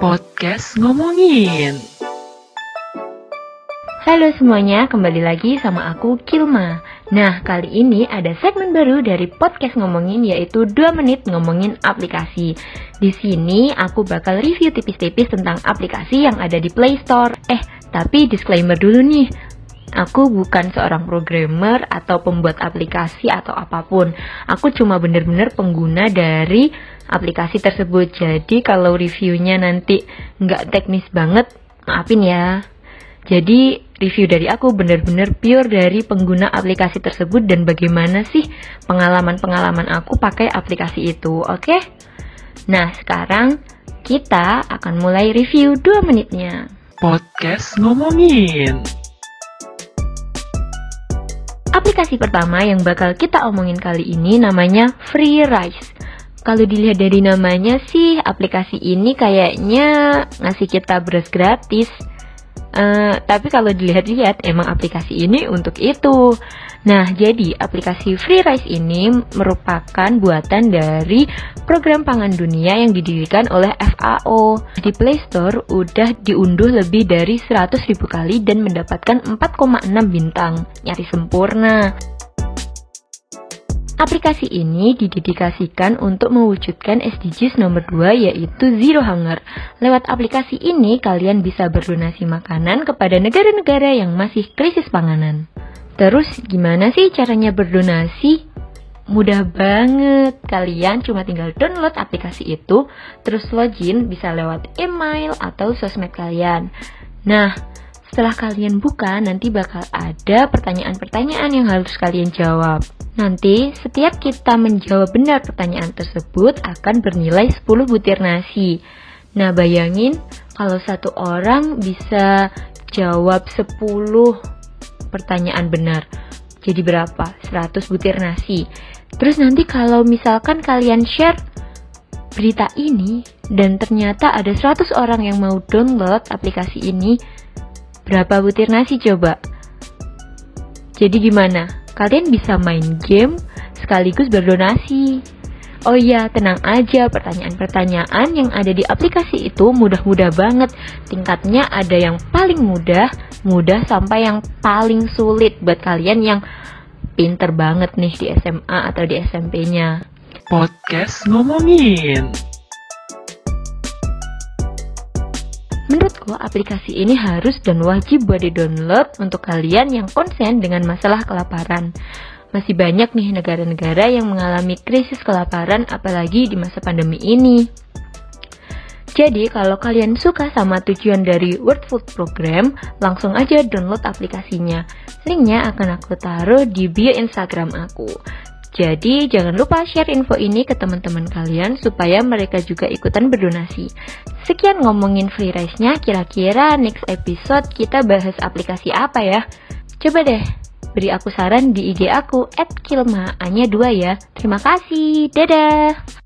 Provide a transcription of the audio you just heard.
Podcast ngomongin. Halo semuanya, kembali lagi sama aku Kilma. Nah, kali ini ada segmen baru dari podcast ngomongin yaitu 2 menit ngomongin aplikasi. Di sini aku bakal review tipis-tipis tentang aplikasi yang ada di Play Store. Eh, tapi disclaimer dulu nih. Aku bukan seorang programmer atau pembuat aplikasi atau apa pun. Aku cuma bener-bener pengguna dari aplikasi tersebut. Jadi kalau reviewnya nanti nggak teknis banget, maafin ya. Jadi review dari aku benar-benar pure dari pengguna aplikasi tersebut dan bagaimana sih pengalaman-pengalaman aku pakai aplikasi itu, oke? Okay? Nah, sekarang kita akan mulai review 2 menitnya. Podcast ngomongin. Aplikasi pertama yang bakal kita omongin kali ini namanya Free Rise. Kalau dilihat dari namanya sih, aplikasi ini kayaknya ngasih kita beras gratis. Uh, tapi kalau dilihat-lihat emang aplikasi ini untuk itu. Nah, jadi aplikasi Free Rice ini merupakan buatan dari program pangan dunia yang didirikan oleh FAO. Di Play Store udah diunduh lebih dari 100 ribu kali dan mendapatkan 4,6 bintang. Nyari sempurna. Aplikasi ini didedikasikan untuk mewujudkan SDGs nomor 2 yaitu Zero Hunger. Lewat aplikasi ini kalian bisa berdonasi makanan kepada negara-negara yang masih krisis panganan. Terus gimana sih caranya berdonasi? Mudah banget, kalian cuma tinggal download aplikasi itu, terus login bisa lewat email atau sosmed kalian. Nah, setelah kalian buka, nanti bakal ada pertanyaan-pertanyaan yang harus kalian jawab. Nanti, setiap kita menjawab benar pertanyaan tersebut akan bernilai 10 butir nasi. Nah, bayangin kalau satu orang bisa jawab 10 pertanyaan benar. Jadi berapa? 100 butir nasi. Terus nanti kalau misalkan kalian share berita ini dan ternyata ada 100 orang yang mau download aplikasi ini, berapa butir nasi coba? Jadi gimana? kalian bisa main game sekaligus berdonasi. Oh iya, tenang aja, pertanyaan-pertanyaan yang ada di aplikasi itu mudah-mudah banget. Tingkatnya ada yang paling mudah, mudah sampai yang paling sulit buat kalian yang pinter banget nih di SMA atau di SMP-nya. Podcast ngomongin. Menurutku aplikasi ini harus dan wajib buat di-download untuk kalian yang konsen dengan masalah kelaparan. Masih banyak nih negara-negara yang mengalami krisis kelaparan apalagi di masa pandemi ini. Jadi kalau kalian suka sama tujuan dari World Food Program, langsung aja download aplikasinya. Linknya akan aku taruh di bio Instagram aku. Jadi jangan lupa share info ini ke teman-teman kalian supaya mereka juga ikutan berdonasi. Sekian ngomongin free rice-nya, kira-kira next episode kita bahas aplikasi apa ya? Coba deh, beri aku saran di IG aku, at kilma, hanya dua ya. Terima kasih, dadah!